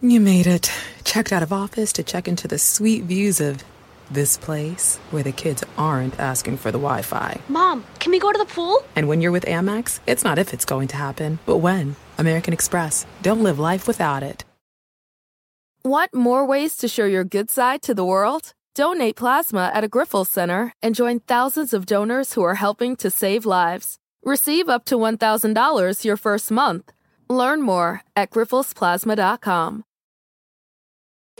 You made it. Checked out of office to check into the sweet views of this place where the kids aren't asking for the Wi Fi. Mom, can we go to the pool? And when you're with Amex, it's not if it's going to happen, but when. American Express. Don't live life without it. Want more ways to show your good side to the world? Donate plasma at a Grifols Center and join thousands of donors who are helping to save lives. Receive up to $1,000 your first month. Learn more at grifolsplasma.com.